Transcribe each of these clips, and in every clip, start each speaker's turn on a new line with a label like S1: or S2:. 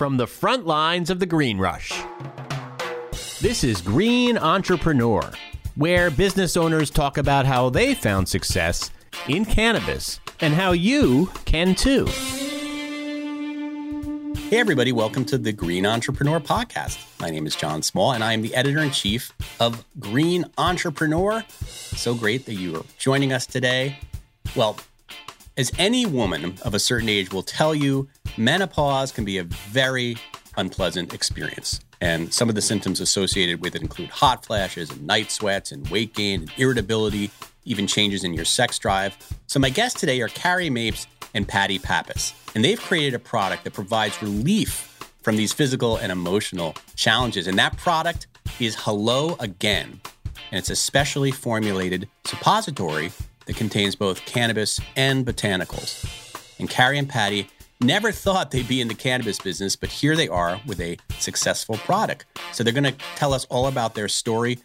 S1: from the front lines of the green rush. This is Green Entrepreneur, where business owners talk about how they found success in cannabis and how you can too.
S2: Hey, everybody, welcome to the Green Entrepreneur Podcast. My name is John Small, and I am the editor in chief of Green Entrepreneur. So great that you are joining us today. Well, as any woman of a certain age will tell you, menopause can be a very unpleasant experience. And some of the symptoms associated with it include hot flashes and night sweats and weight gain and irritability, even changes in your sex drive. So, my guests today are Carrie Mapes and Patty Pappas. And they've created a product that provides relief from these physical and emotional challenges. And that product is Hello Again. And it's a specially formulated suppository that contains both cannabis and botanicals. And Carrie and Patty never thought they'd be in the cannabis business, but here they are with a successful product. So they're going to tell us all about their story.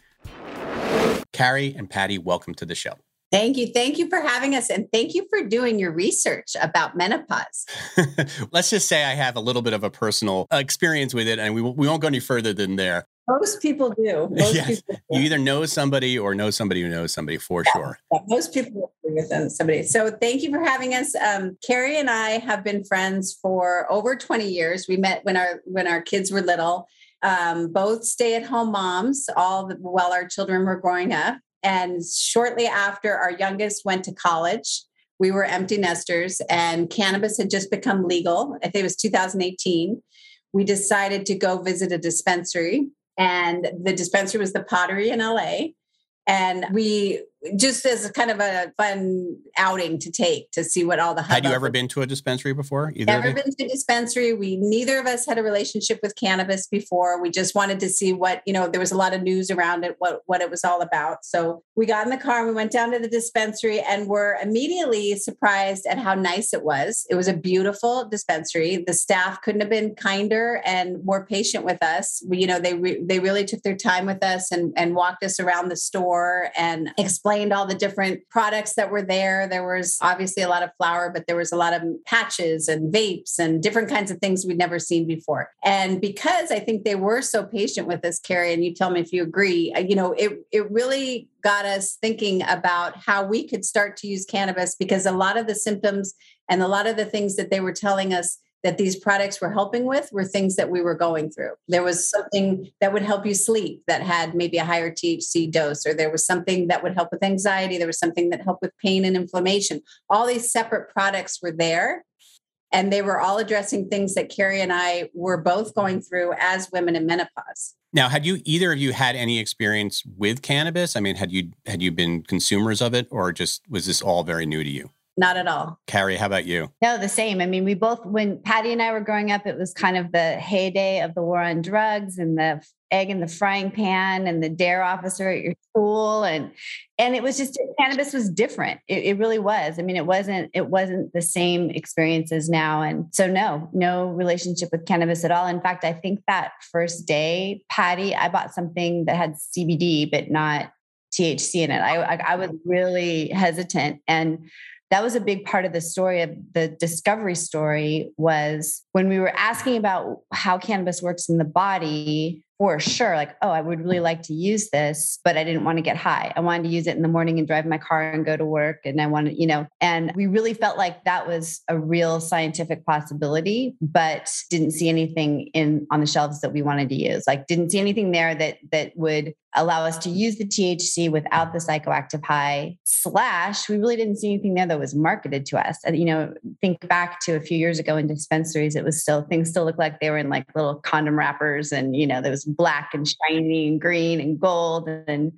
S2: Carrie and Patty, welcome to the show.
S3: Thank you. Thank you for having us. And thank you for doing your research about menopause.
S2: Let's just say I have a little bit of a personal experience with it, and we, we won't go any further than there.
S3: Most people do. Most
S2: yes.
S3: people
S2: do. You either know somebody or know somebody who knows somebody for yeah, sure.
S3: Yeah. Most people agree with somebody. So thank you for having us. Um, Carrie and I have been friends for over 20 years. We met when our when our kids were little. Um, both stay-at-home moms, all the, while our children were growing up. And shortly after our youngest went to college, we were empty nesters and cannabis had just become legal. I think it was 2018. We decided to go visit a dispensary, and the dispensary was the Pottery in LA. And we just as kind of a fun outing to take to see what all the
S2: had you ever been to a dispensary before
S3: either never been to a dispensary. We neither of us had a relationship with cannabis before. We just wanted to see what you know there was a lot of news around it what what it was all about. So we got in the car and we went down to the dispensary and were immediately surprised at how nice it was. It was a beautiful dispensary. The staff couldn't have been kinder and more patient with us. We, you know they re- they really took their time with us and and walked us around the store and explained explained all the different products that were there. There was obviously a lot of flower, but there was a lot of patches and vapes and different kinds of things we'd never seen before. And because I think they were so patient with us, Carrie, and you tell me if you agree, uh, you know, it it really got us thinking about how we could start to use cannabis because a lot of the symptoms and a lot of the things that they were telling us that these products were helping with were things that we were going through. There was something that would help you sleep that had maybe a higher THC dose, or there was something that would help with anxiety. There was something that helped with pain and inflammation. All these separate products were there. And they were all addressing things that Carrie and I were both going through as women in menopause.
S2: Now, had you either of you had any experience with cannabis? I mean, had you had you been consumers of it, or just was this all very new to you?
S3: Not at all.
S2: Carrie, how about you?
S4: No, the same. I mean, we both, when Patty and I were growing up, it was kind of the heyday of the war on drugs and the egg in the frying pan and the dare officer at your school. And, and it was just, cannabis was different. It, it really was. I mean, it wasn't, it wasn't the same experiences now. And so no, no relationship with cannabis at all. In fact, I think that first day, Patty, I bought something that had CBD, but not THC in it. I, I, I was really hesitant. And that was a big part of the story of the discovery story was when we were asking about how cannabis works in the body for sure like oh i would really like to use this but i didn't want to get high. I wanted to use it in the morning and drive my car and go to work and i wanted you know and we really felt like that was a real scientific possibility but didn't see anything in on the shelves that we wanted to use. Like didn't see anything there that that would allow us to use the THC without the psychoactive high. Slash, we really didn't see anything there that was marketed to us. And, you know, think back to a few years ago in dispensaries, it was still things still looked like they were in like little condom wrappers, and you know, there was black and shiny and green and gold. And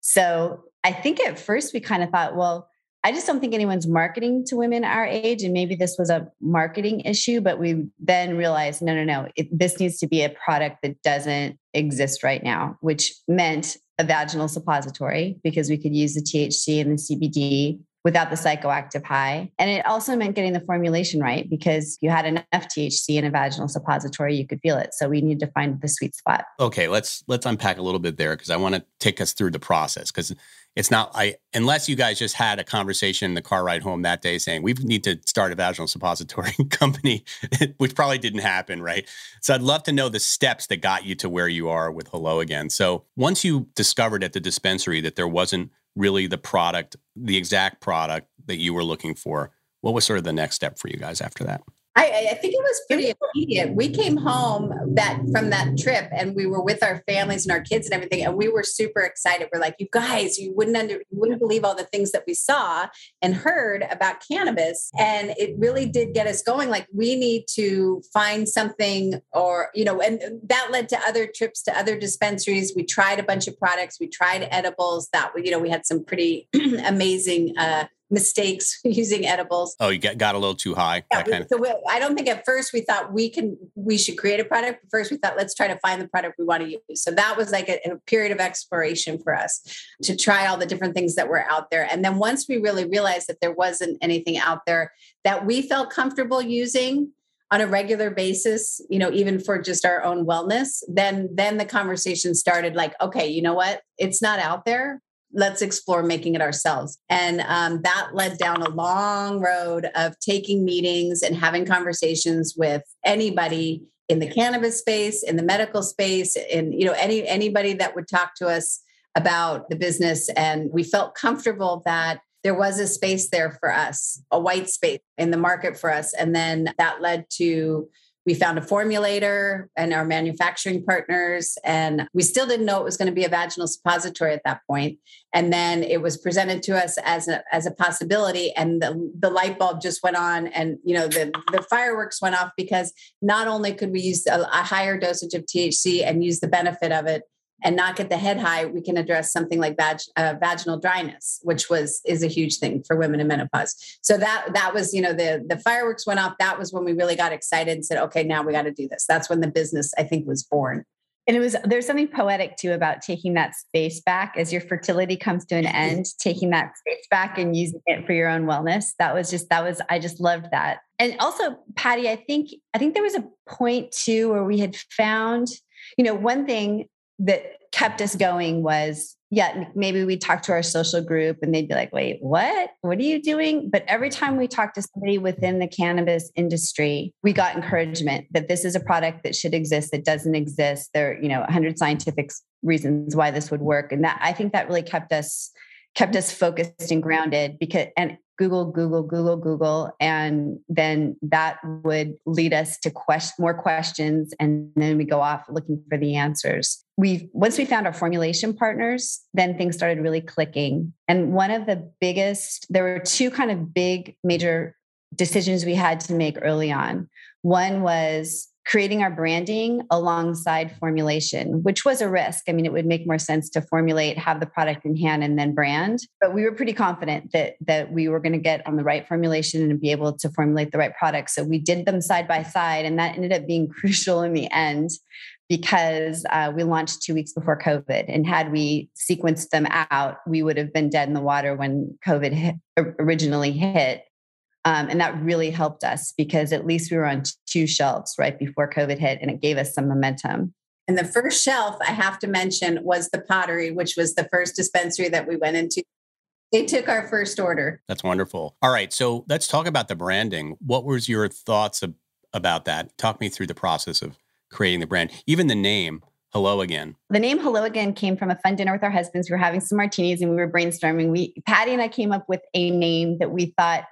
S4: so I think at first we kind of thought, well, I just don't think anyone's marketing to women our age. And maybe this was a marketing issue, but we then realized no, no, no, it, this needs to be a product that doesn't exist right now, which meant a vaginal suppository because we could use the THC and the CBD without the psychoactive high. And it also meant getting the formulation right because you had enough THC in a vaginal suppository, you could feel it. So we need to find the sweet spot.
S2: Okay, let's let's unpack a little bit there because I want to take us through the process because it's not I unless you guys just had a conversation in the car ride home that day saying we need to start a vaginal suppository company, which probably didn't happen, right? So I'd love to know the steps that got you to where you are with Hello Again. So once you discovered at the dispensary that there wasn't really the product, the exact product that you were looking for, what was sort of the next step for you guys after that?
S3: I, I, think it was pretty immediate. We came home that from that trip and we were with our families and our kids and everything, and we were super excited. We're like, you guys, you wouldn't under, you wouldn't believe all the things that we saw and heard about cannabis. And it really did get us going. Like we need to find something or, you know, and that led to other trips to other dispensaries. We tried a bunch of products, we tried edibles that we, you know, we had some pretty amazing uh mistakes using edibles.
S2: Oh, you got, got a little too high.
S3: Yeah, we, so we, I don't think at first we thought we can we should create a product. First, we thought let's try to find the product we want to use. So that was like a, a period of exploration for us to try all the different things that were out there. And then once we really realized that there wasn't anything out there that we felt comfortable using on a regular basis you know even for just our own wellness then then the conversation started like okay you know what it's not out there let's explore making it ourselves. And um, that led down a long road of taking meetings and having conversations with anybody in the cannabis space, in the medical space, in you know any anybody that would talk to us about the business. And we felt comfortable that there was a space there for us, a white space in the market for us. And then that led to we found a formulator and our manufacturing partners and we still didn't know it was going to be a vaginal suppository at that point. And then it was presented to us as a, as a possibility and the, the light bulb just went on and you know the, the fireworks went off because not only could we use a, a higher dosage of thc and use the benefit of it and not get the head high, we can address something like vag, uh, vaginal dryness, which was is a huge thing for women in menopause. So that that was you know the the fireworks went off. That was when we really got excited and said, okay, now we got to do this. That's when the business I think was born.
S4: And it was there's something poetic too about taking that space back as your fertility comes to an end, taking that space back and using it for your own wellness. That was just that was I just loved that. And also, Patty, I think I think there was a point too where we had found, you know, one thing that kept us going was yeah maybe we talk to our social group and they'd be like wait what? What are you doing? But every time we talked to somebody within the cannabis industry we got encouragement that this is a product that should exist that doesn't exist. There are you know 100 scientific reasons why this would work. And that i think that really kept us kept us focused and grounded because and Google, Google, Google, Google, and then that would lead us to question more questions, and then we go off looking for the answers. We once we found our formulation partners, then things started really clicking. And one of the biggest, there were two kind of big major decisions we had to make early on. One was creating our branding alongside formulation, which was a risk. I mean, it would make more sense to formulate, have the product in hand, and then brand. But we were pretty confident that that we were going to get on the right formulation and be able to formulate the right product. So we did them side by side, and that ended up being crucial in the end because uh, we launched two weeks before COVID. And had we sequenced them out, we would have been dead in the water when COVID hit, originally hit. Um, and that really helped us because at least we were on two shelves right before COVID hit and it gave us some momentum.
S3: And the first shelf I have to mention was the pottery, which was the first dispensary that we went into. They took our first order.
S2: That's wonderful. All right. So let's talk about the branding. What was your thoughts of, about that? Talk me through the process of creating the brand, even the name. Hello again.
S4: The name Hello Again came from a fun dinner with our husbands. We were having some martinis and we were brainstorming. We Patty and I came up with a name that we thought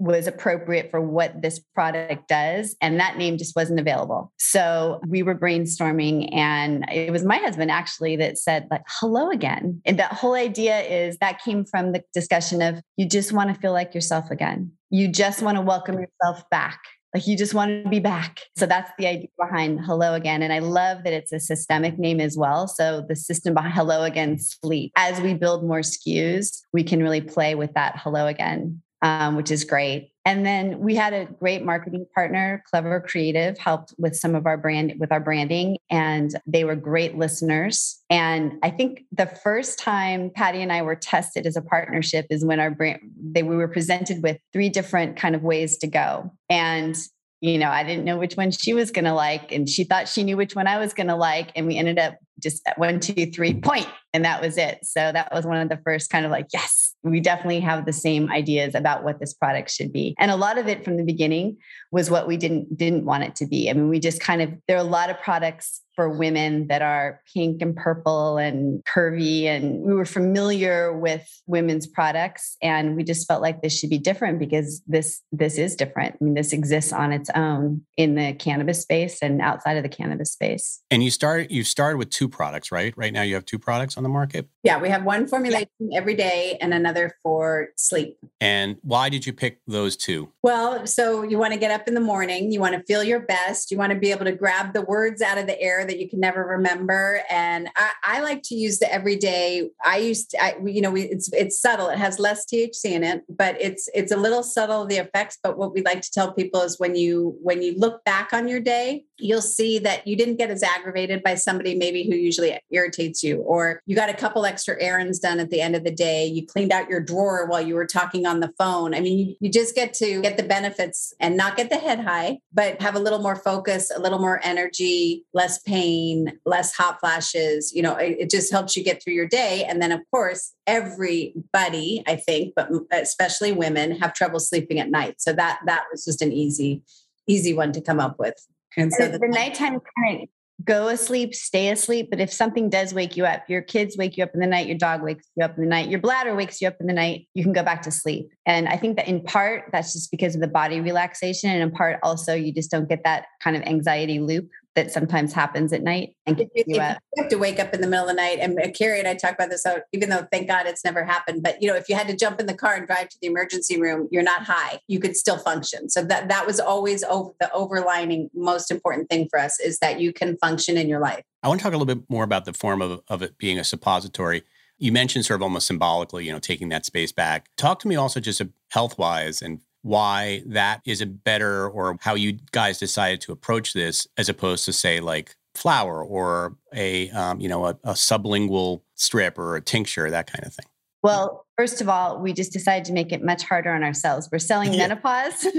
S4: was appropriate for what this product does. And that name just wasn't available. So we were brainstorming, and it was my husband actually that said, like, hello again. And that whole idea is that came from the discussion of you just want to feel like yourself again. You just want to welcome yourself back. Like you just want to be back. So that's the idea behind Hello Again. And I love that it's a systemic name as well. So the system behind Hello Again Sleep. As we build more SKUs, we can really play with that Hello Again um, which is great. And then we had a great marketing partner, Clever Creative, helped with some of our brand with our branding, and they were great listeners. And I think the first time Patty and I were tested as a partnership is when our brand they we were presented with three different kind of ways to go. And you know, I didn't know which one she was going to like, and she thought she knew which one I was going to like. And we ended up just one, two, three, point, and that was it. So that was one of the first kind of like, yes, we definitely have the same ideas about what this product should be. And a lot of it from the beginning was what we didn't didn't want it to be. I mean, we just kind of there are a lot of products for women that are pink and purple and curvy. And we were familiar with women's products and we just felt like this should be different because this this is different. I mean, this exists on its own in the cannabis space and outside of the cannabis space.
S2: And you start you started with two products, right? Right now you have two products on the market.
S3: Yeah, we have one formulation yeah. every day and another for sleep.
S2: And why did you pick those two?
S3: Well, so you want to get up in the morning, you want to feel your best, you want to be able to grab the words out of the air that you can never remember. And I, I like to use the everyday. I used, to, I, you know, we, it's it's subtle. It has less THC in it, but it's it's a little subtle the effects. But what we like to tell people is when you when you look back on your day, you'll see that you didn't get as aggravated by somebody maybe who usually irritates you, or you got a couple extra errands done at the end of the day. You cleaned out your drawer while you were talking on the phone. I mean, you, you just get to get the benefits and not get the head high, but have a little more focus, a little more energy, less pain pain, less hot flashes. You know, it, it just helps you get through your day. And then, of course, everybody, I think, but especially women, have trouble sleeping at night. So that that was just an easy, easy one to come up with.
S4: And so the, the nighttime kind of go asleep, stay asleep. But if something does wake you up, your kids wake you up in the night, your dog wakes you up in the night, your bladder wakes you up in the night, you can go back to sleep. And I think that in part, that's just because of the body relaxation. And in part, also, you just don't get that kind of anxiety loop that sometimes happens at night and
S3: you, you, you have to wake up in the middle of the night and Carrie and I talk about this out even though thank God it's never happened but you know if you had to jump in the car and drive to the emergency room you're not high you could still function. So that that was always over the overlining most important thing for us is that you can function in your life.
S2: I want to talk a little bit more about the form of, of it being a suppository. You mentioned sort of almost symbolically you know taking that space back. Talk to me also just health wise and why that is a better or how you guys decided to approach this as opposed to say like flower or a um, you know a, a sublingual strip or a tincture that kind of thing?
S4: Well first of all we just decided to make it much harder on ourselves. We're selling yeah. menopause.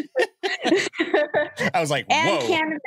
S2: I was like
S4: and Whoa. cannabis.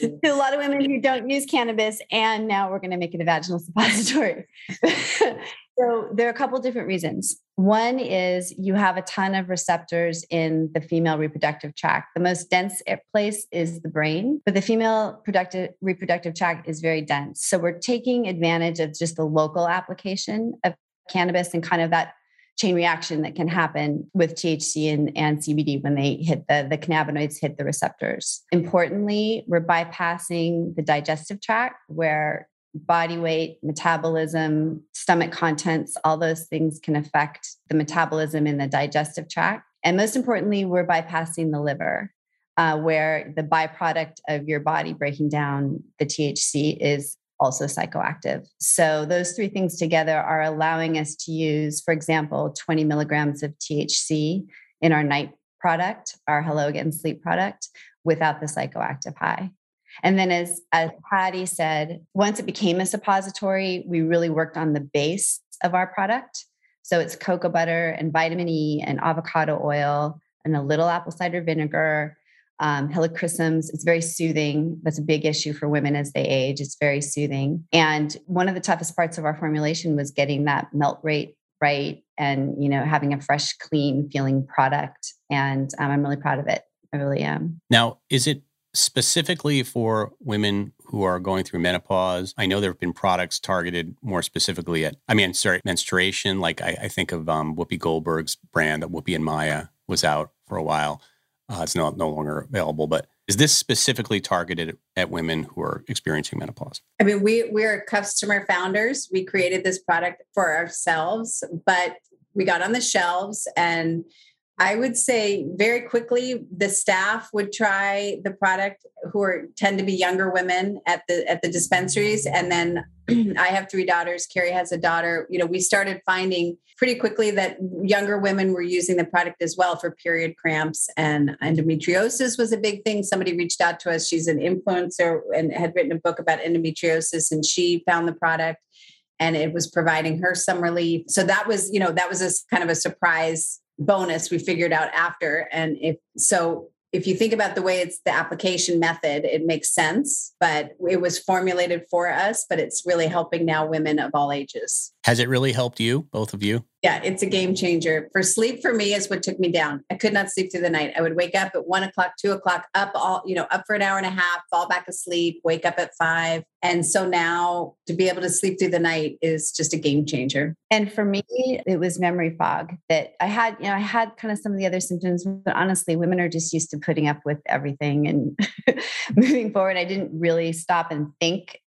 S4: To a lot of women who don't use cannabis and now we're going to make it a vaginal suppository so there are a couple different reasons. One is you have a ton of receptors in the female reproductive tract. The most dense place is the brain, but the female productive reproductive tract is very dense. So we're taking advantage of just the local application of cannabis and kind of that chain reaction that can happen with THC and, and CBD when they hit the, the cannabinoids hit the receptors. Importantly, we're bypassing the digestive tract where body weight, metabolism, stomach contents, all those things can affect the metabolism in the digestive tract. And most importantly, we're bypassing the liver, uh, where the byproduct of your body breaking down the THC is also psychoactive. So, those three things together are allowing us to use, for example, 20 milligrams of THC in our night product, our Hello Again sleep product, without the psychoactive high. And then, as, as Patty said, once it became a suppository, we really worked on the base of our product. So it's cocoa butter and vitamin E and avocado oil and a little apple cider vinegar, um, helichrysums. It's very soothing. That's a big issue for women as they age. It's very soothing. And one of the toughest parts of our formulation was getting that melt rate right and you know having a fresh clean feeling product and um, i'm really proud of it i really am
S2: now is it specifically for women who are going through menopause. I know there have been products targeted more specifically at, I mean, sorry, menstruation. Like I, I think of um, Whoopi Goldberg's brand that Whoopi and Maya was out for a while. Uh, it's not no longer available, but is this specifically targeted at women who are experiencing menopause?
S3: I mean, we we're customer founders. We created this product for ourselves, but we got on the shelves and I would say very quickly the staff would try the product who are tend to be younger women at the at the dispensaries. And then I have three daughters. Carrie has a daughter. You know we started finding pretty quickly that younger women were using the product as well for period cramps. And endometriosis was a big thing. Somebody reached out to us. She's an influencer and had written a book about endometriosis and she found the product and it was providing her some relief. So that was you know that was a kind of a surprise bonus we figured out after. And if so, if you think about the way it's the application method, it makes sense, but it was formulated for us, but it's really helping now women of all ages.
S2: Has it really helped you, both of you?
S3: Yeah, it's a game changer. For sleep, for me, is what took me down. I could not sleep through the night. I would wake up at one o'clock, two o'clock, up all, you know, up for an hour and a half, fall back asleep, wake up at five. And so now to be able to sleep through the night is just a game changer.
S4: And for me, it was memory fog that I had, you know, I had kind of some of the other symptoms, but honestly, women are just used to putting up with everything and moving forward. I didn't really stop and think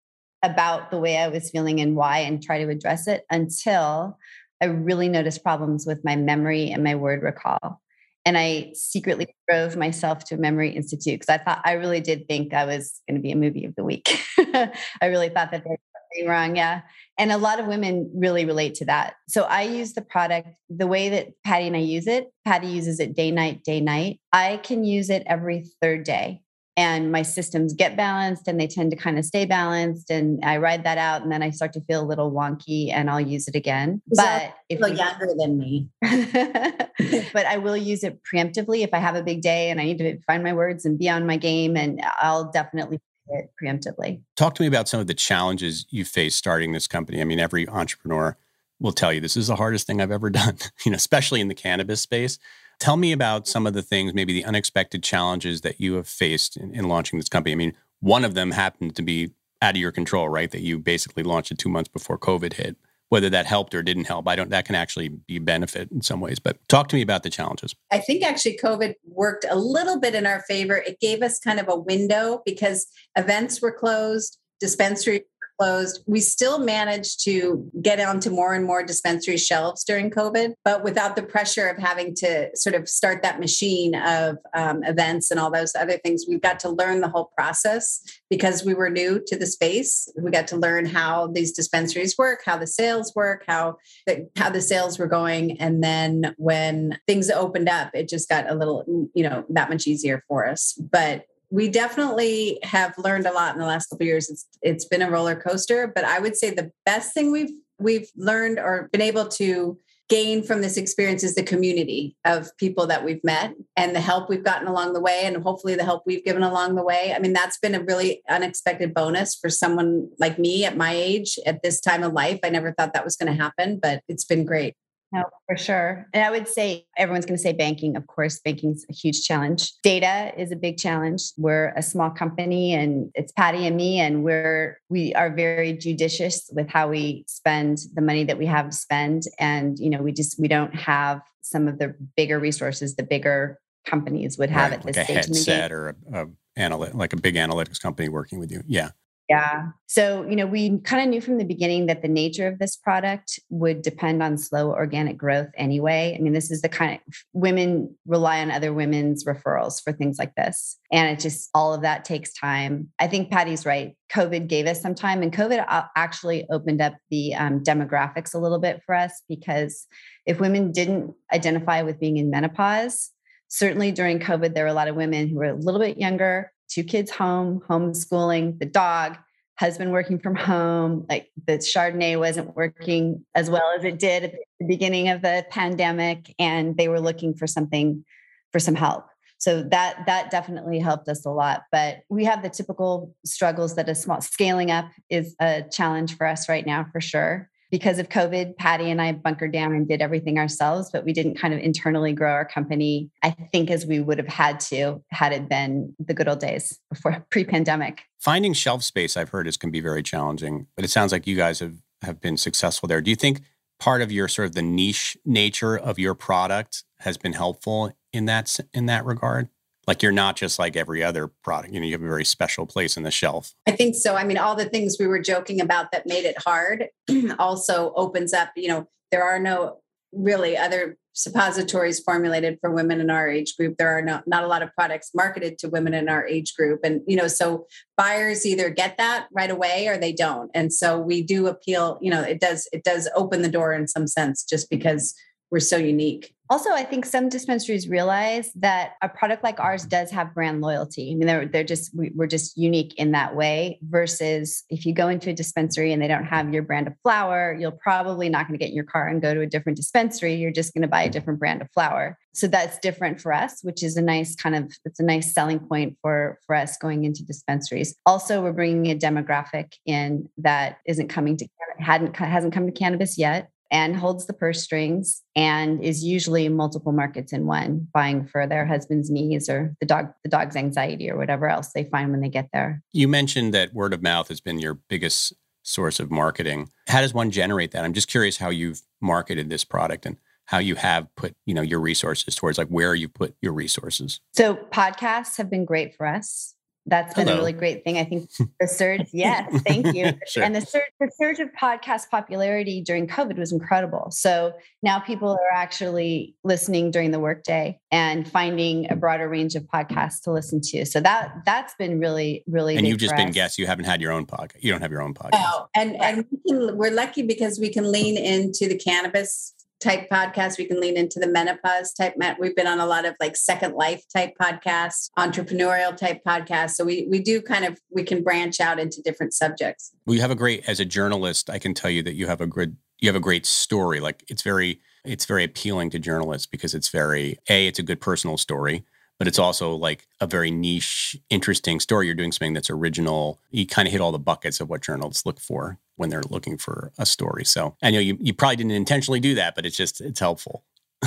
S4: about the way I was feeling and why and try to address it until I really noticed problems with my memory and my word recall. And I secretly drove myself to a memory institute because I thought I really did think I was going to be a movie of the week. I really thought that there was something wrong. Yeah. And a lot of women really relate to that. So I use the product the way that Patty and I use it. Patty uses it day, night, day, night. I can use it every third day and my systems get balanced and they tend to kind of stay balanced and i ride that out and then i start to feel a little wonky and i'll use it again.
S3: But if you're younger than me?
S4: But i will use it preemptively if i have a big day and i need to find my words and be on my game and i'll definitely it preemptively.
S2: Talk to me about some of the challenges you face starting this company. I mean every entrepreneur will tell you this is the hardest thing i've ever done you know especially in the cannabis space Tell me about some of the things, maybe the unexpected challenges that you have faced in, in, launching this company. I mean, one of them happened to be out of your control, right? That you basically launched it two months before COVID hit. Whether that helped or didn't help, I don't. That can actually be benefit in some ways. But talk to me about the challenges.
S3: I think actually COVID worked a little bit in our favor. It gave us kind of a window because events were closed, dispensary closed. We still managed to get onto more and more dispensary shelves during COVID, but without the pressure of having to sort of start that machine of um, events and all those other things. We've got to learn the whole process because we were new to the space. We got to learn how these dispensaries work, how the sales work, how the, how the sales were going, and then when things opened up, it just got a little, you know, that much easier for us. But we definitely have learned a lot in the last couple years. It's it's been a roller coaster, but I would say the best thing we've we've learned or been able to gain from this experience is the community of people that we've met and the help we've gotten along the way and hopefully the help we've given along the way. I mean that's been a really unexpected bonus for someone like me at my age at this time of life. I never thought that was going to happen, but it's been great.
S4: No, for sure. And I would say everyone's going to say banking. Of course, banking's a huge challenge. Data is a big challenge. We're a small company and it's Patty and me, and we're we are very judicious with how we spend the money that we have to spend. And you know, we just we don't have some of the bigger resources the bigger companies would have
S2: right,
S4: at
S2: like
S4: this
S2: a
S4: stage.
S2: Headset or a, a like a big analytics company working with you. Yeah.
S4: Yeah. So, you know, we kind of knew from the beginning that the nature of this product would depend on slow organic growth anyway. I mean, this is the kind of women rely on other women's referrals for things like this. And it just, all of that takes time. I think Patty's right. COVID gave us some time, and COVID actually opened up the um, demographics a little bit for us because if women didn't identify with being in menopause, certainly during COVID, there were a lot of women who were a little bit younger two kids home, homeschooling, the dog, husband working from home. Like the Chardonnay wasn't working as well as it did at the beginning of the pandemic, and they were looking for something for some help. So that that definitely helped us a lot. But we have the typical struggles that a small scaling up is a challenge for us right now for sure because of COVID, Patty and I bunkered down and did everything ourselves, but we didn't kind of internally grow our company, I think, as we would have had to had it been the good old days before pre pandemic.
S2: Finding shelf space, I've heard, is can be very challenging, but it sounds like you guys have, have been successful there. Do you think part of your sort of the niche nature of your product has been helpful in that in that regard? Like you're not just like every other product you know you have a very special place in the shelf
S3: i think so i mean all the things we were joking about that made it hard also opens up you know there are no really other suppositories formulated for women in our age group. There are not, not a lot of products marketed to women in our age group. And, you know, so buyers either get that right away or they don't. And so we do appeal, you know, it does, it does open the door in some sense just because we're so unique.
S4: Also, I think some dispensaries realize that a product like ours does have brand loyalty. I mean, they're they're just we're just unique in that way. Versus if you go into a dispensary and they don't have your brand of flower, you're probably not going to get in your car and go to a different dispensary. You're just going to buy a different brand of flower. So that's different for us, which is a nice kind of it's a nice selling point for for us going into dispensaries. Also, we're bringing a demographic in that isn't coming to hadn't hasn't come to cannabis yet and holds the purse strings and is usually multiple markets in one buying for their husband's needs or the dog the dog's anxiety or whatever else they find when they get there.
S2: You mentioned that word of mouth has been your biggest source of marketing. How does one generate that? I'm just curious how you've marketed this product and how you have put you know your resources towards like where you put your resources.
S4: So podcasts have been great for us that's been Hello. a really great thing. I think the surge, yes, thank you. sure. And the surge, the surge of podcast popularity during COVID was incredible. So now people are actually listening during the workday and finding a broader range of podcasts to listen to. So that that's been really, really.
S2: And you've just been guests. You haven't had your own podcast. You don't have your own podcast.
S3: Oh, and and we can, we're lucky because we can lean into the cannabis type podcast. We can lean into the menopause type. We've been on a lot of like second life type podcasts, entrepreneurial type podcasts. So we we do kind of we can branch out into different subjects.
S2: Well, you have a great as a journalist. I can tell you that you have a good you have a great story. Like it's very it's very appealing to journalists because it's very a it's a good personal story but it's also like a very niche, interesting story. You're doing something that's original. You kind of hit all the buckets of what journalists look for when they're looking for a story. So I know you, you probably didn't intentionally do that, but it's just, it's helpful.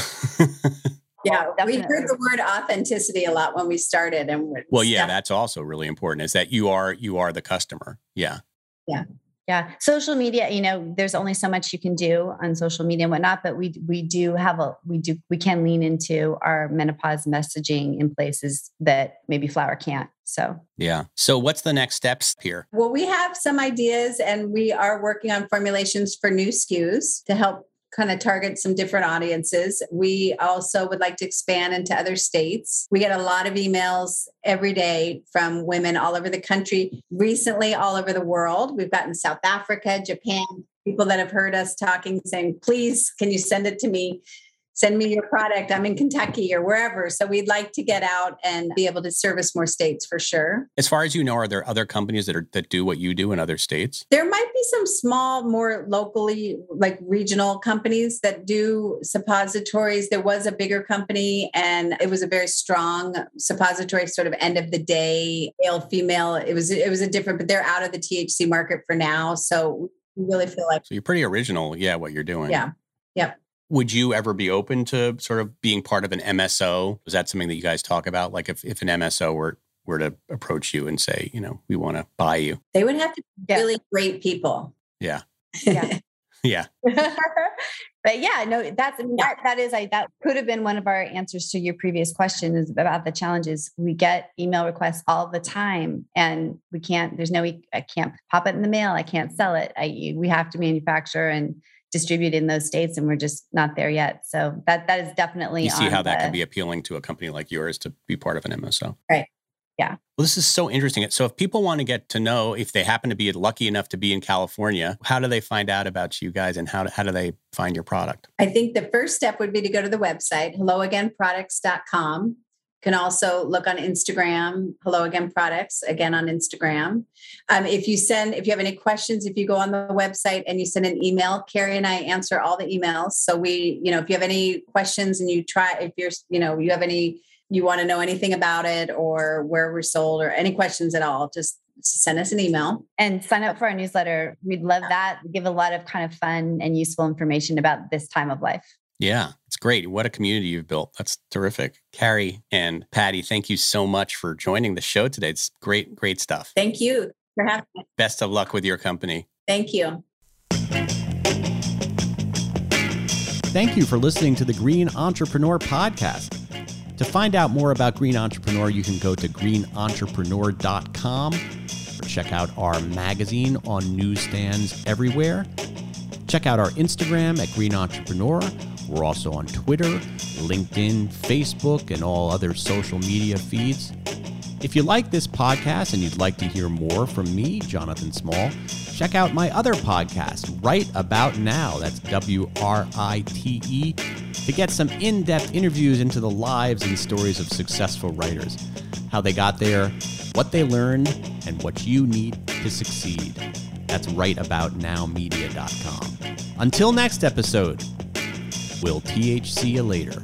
S3: yeah, we heard the word authenticity a lot when we started. And
S2: well, yeah, that's also really important is that you are, you are the customer. Yeah.
S3: Yeah.
S4: Yeah, social media. You know, there's only so much you can do on social media and whatnot, but we we do have a we do we can lean into our menopause messaging in places that maybe flower can't. So
S2: yeah. So what's the next steps here?
S3: Well, we have some ideas, and we are working on formulations for new SKUs to help kind of target some different audiences. We also would like to expand into other states. We get a lot of emails every day from women all over the country, recently, all over the world. We've gotten South Africa, Japan, people that have heard us talking saying, please, can you send it to me? Send me your product. I'm in Kentucky or wherever. So we'd like to get out and be able to service more states for sure.
S2: As far as you know, are there other companies that are that do what you do in other states?
S3: There might be some small, more locally like regional companies that do suppositories. There was a bigger company and it was a very strong suppository sort of end of the day, male, female. It was it was a different, but they're out of the THC market for now. So we really feel like
S2: So you're pretty original, yeah, what you're doing.
S3: Yeah. Yep.
S2: Would you ever be open to sort of being part of an MSO? Is that something that you guys talk about? Like if, if an MSO were were to approach you and say, you know, we want to buy you?
S3: They would have to be yeah. really great people.
S2: Yeah.
S4: Yeah.
S2: yeah.
S4: but yeah, no, that's that, that is I that could have been one of our answers to your previous question is about the challenges. We get email requests all the time and we can't, there's no I can't pop it in the mail. I can't sell it. I we have to manufacture and distribute in those states and we're just not there yet. So that that is definitely
S2: you see how that the, can be appealing to a company like yours to be part of an mso
S3: right.
S4: Yeah.
S2: Well this is so interesting. So if people want to get to know if they happen to be lucky enough to be in california how do they find out about you guys and how, how do they find your product?
S3: I think the first step would be to go to the website helloagainproducts.com can also look on Instagram, Hello Again Products, again on Instagram. Um, if you send, if you have any questions, if you go on the website and you send an email, Carrie and I answer all the emails. So we, you know, if you have any questions and you try, if you're, you know, you have any, you want to know anything about it or where we're sold or any questions at all, just send us an email
S4: and sign up for our newsletter. We'd love that. Give a lot of kind of fun and useful information about this time of life.
S2: Yeah, it's great. What a community you've built. That's terrific. Carrie and Patty, thank you so much for joining the show today. It's great, great stuff.
S3: Thank you for having me.
S2: Best of luck with your company.
S3: Thank you.
S1: Thank you for listening to the Green Entrepreneur Podcast. To find out more about Green Entrepreneur, you can go to greenentrepreneur.com or check out our magazine on newsstands everywhere. Check out our Instagram at Green Entrepreneur We're also on Twitter, LinkedIn, Facebook, and all other social media feeds. If you like this podcast and you'd like to hear more from me, Jonathan Small, check out my other podcast, Right About Now. That's W R I T E, to get some in depth interviews into the lives and stories of successful writers, how they got there, what they learned, and what you need to succeed. That's rightaboutnowmedia.com. Until next episode, we'll THC you later.